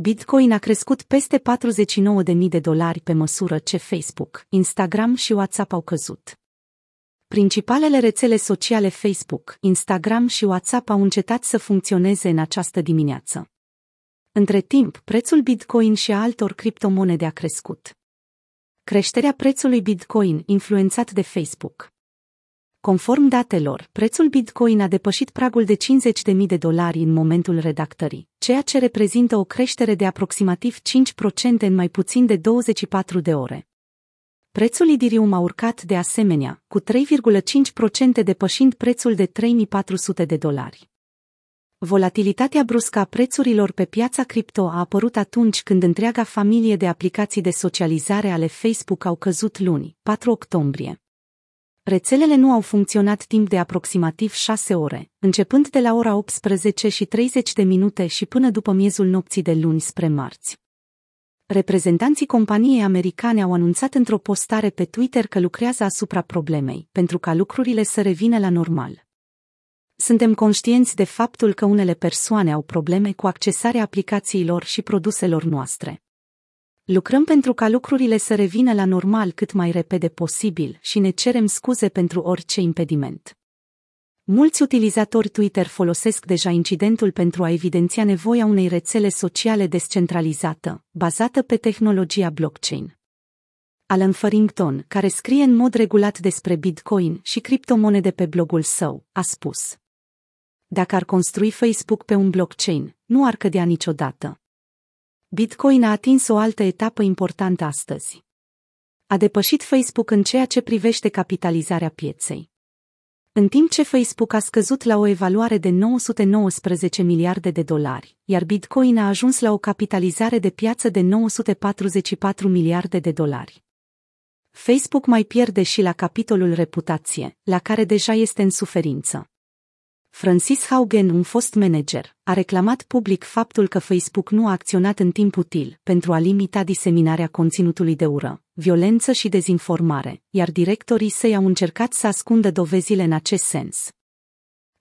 Bitcoin a crescut peste 49.000 de dolari pe măsură ce Facebook, Instagram și WhatsApp au căzut. Principalele rețele sociale Facebook, Instagram și WhatsApp au încetat să funcționeze în această dimineață. Între timp, prețul Bitcoin și a altor criptomonede a crescut. Creșterea prețului Bitcoin influențat de Facebook. Conform datelor, prețul Bitcoin a depășit pragul de 50.000 de dolari în momentul redactării, ceea ce reprezintă o creștere de aproximativ 5% în mai puțin de 24 de ore. Prețul Idirium a urcat de asemenea, cu 3,5% depășind prețul de 3400 de dolari. Volatilitatea bruscă a prețurilor pe piața cripto a apărut atunci când întreaga familie de aplicații de socializare ale Facebook au căzut luni, 4 octombrie. Rețelele nu au funcționat timp de aproximativ 6 ore, începând de la ora 18 și 30 de minute și până după miezul nopții de luni spre marți. Reprezentanții companiei americane au anunțat într-o postare pe Twitter că lucrează asupra problemei, pentru ca lucrurile să revină la normal. Suntem conștienți de faptul că unele persoane au probleme cu accesarea aplicațiilor și produselor noastre. Lucrăm pentru ca lucrurile să revină la normal cât mai repede posibil și ne cerem scuze pentru orice impediment. Mulți utilizatori Twitter folosesc deja incidentul pentru a evidenția nevoia unei rețele sociale descentralizată, bazată pe tehnologia blockchain. Alan Farrington, care scrie în mod regulat despre Bitcoin și criptomonede pe blogul său, a spus Dacă ar construi Facebook pe un blockchain, nu ar cădea niciodată. Bitcoin a atins o altă etapă importantă astăzi. A depășit Facebook în ceea ce privește capitalizarea pieței. În timp ce Facebook a scăzut la o evaluare de 919 miliarde de dolari, iar Bitcoin a ajuns la o capitalizare de piață de 944 miliarde de dolari. Facebook mai pierde și la capitolul reputație, la care deja este în suferință. Francis Haugen, un fost manager, a reclamat public faptul că Facebook nu a acționat în timp util pentru a limita diseminarea conținutului de ură, violență și dezinformare, iar directorii săi au încercat să ascundă dovezile în acest sens.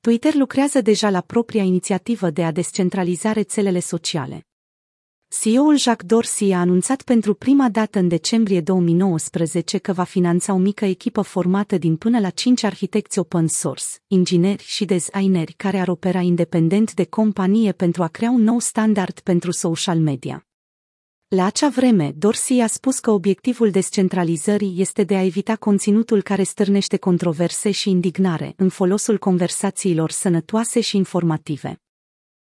Twitter lucrează deja la propria inițiativă de a descentraliza rețelele sociale. CEO-ul Jacques Dorsey a anunțat pentru prima dată în decembrie 2019 că va finanța o mică echipă formată din până la cinci arhitecți open source, ingineri și designeri care ar opera independent de companie pentru a crea un nou standard pentru social media. La acea vreme, Dorsey a spus că obiectivul descentralizării este de a evita conținutul care stârnește controverse și indignare în folosul conversațiilor sănătoase și informative.